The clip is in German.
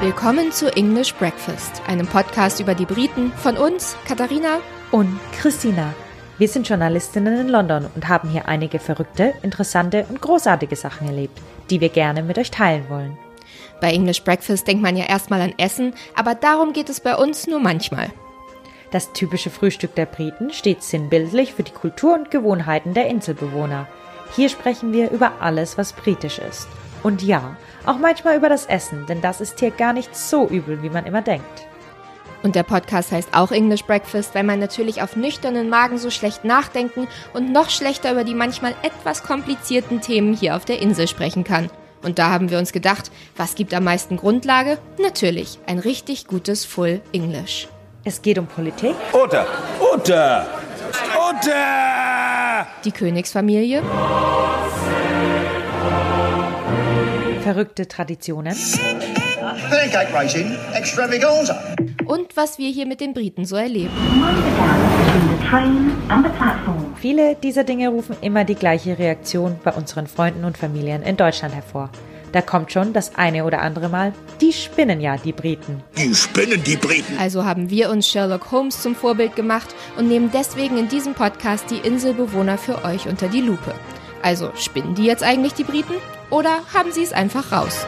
Willkommen zu English Breakfast, einem Podcast über die Briten von uns, Katharina und Christina. Wir sind Journalistinnen in London und haben hier einige verrückte, interessante und großartige Sachen erlebt, die wir gerne mit euch teilen wollen. Bei English Breakfast denkt man ja erstmal an Essen, aber darum geht es bei uns nur manchmal. Das typische Frühstück der Briten steht sinnbildlich für die Kultur und Gewohnheiten der Inselbewohner. Hier sprechen wir über alles, was britisch ist. Und ja, auch manchmal über das Essen, denn das ist hier gar nicht so übel, wie man immer denkt. Und der Podcast heißt auch English Breakfast, weil man natürlich auf nüchternen Magen so schlecht nachdenken und noch schlechter über die manchmal etwas komplizierten Themen hier auf der Insel sprechen kann. Und da haben wir uns gedacht, was gibt am meisten Grundlage? Natürlich, ein richtig gutes Full English. Es geht um Politik. Oder, oder, oder! Die Königsfamilie. Verrückte Traditionen. Und was wir hier mit den Briten so erleben. Viele dieser Dinge rufen immer die gleiche Reaktion bei unseren Freunden und Familien in Deutschland hervor. Da kommt schon das eine oder andere Mal, die spinnen ja, die Briten. Die spinnen die Briten. Also haben wir uns Sherlock Holmes zum Vorbild gemacht und nehmen deswegen in diesem Podcast die Inselbewohner für euch unter die Lupe. Also spinnen die jetzt eigentlich die Briten oder haben sie es einfach raus?